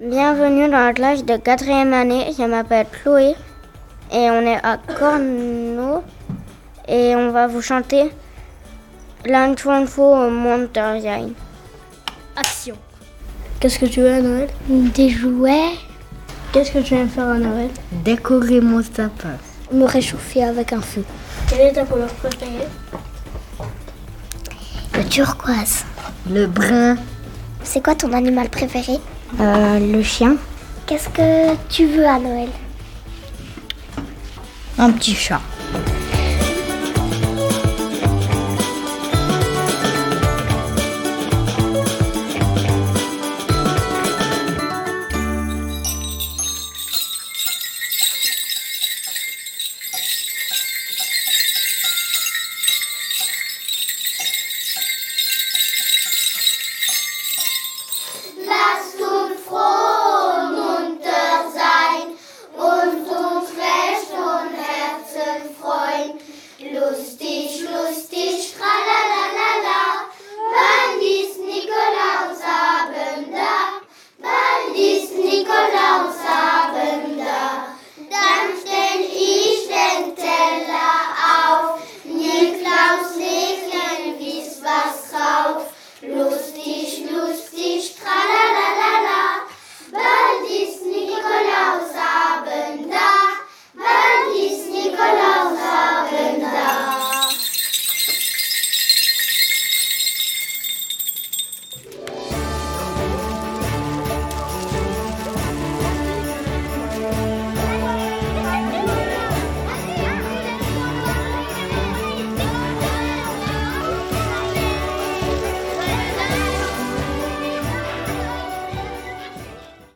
Bienvenue dans la classe de quatrième année. Je m'appelle Chloé et on est à Corneau et on va vous chanter l'Info Monterrey. Action. Qu'est-ce que tu veux à Noël? Des jouets. Qu'est-ce que tu aimes faire à Noël? Décorer mon sapin. Me réchauffer avec un feu. Quelle est ta couleur préférée? Le turquoise. Le brun. C'est quoi ton animal préféré? Euh, le chien. Qu'est-ce que tu veux à Noël? Un petit chat.